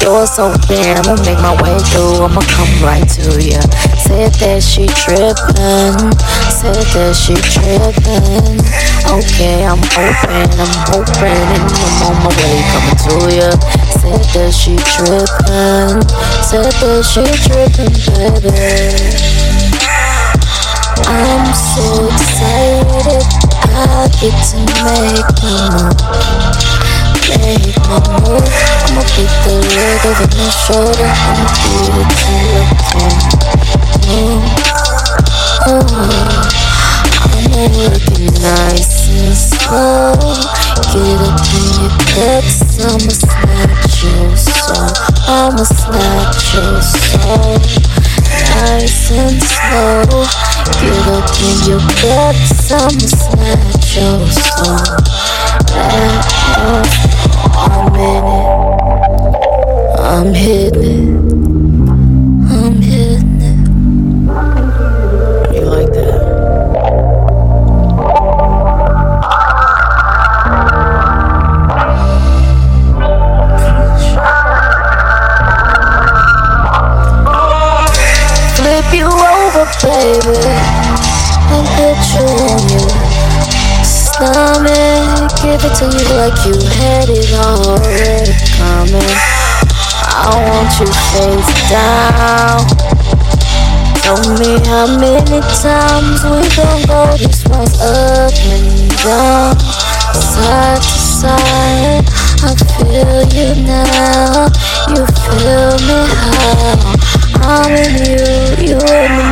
door's open, I'ma make my way through, I'ma come right to ya. Said that she trippin', said that she trippin'. Okay, I'm open, I'm hoping, and I'm on my way coming to ya. Said that she trippin', said that she trippin', baby. I'm so excited, I get to make my move make my move. Guts. I'ma snatch your soul. I'm in. I'm hitting it. I'm hitting it. You like that? Flip you over, baby, and put you on your stomach give it to you like you had it already coming. I want you face down. Tell me how many times we gon' go this way up and down, side to side. I feel you now, you feel me how I'm in you, you in me,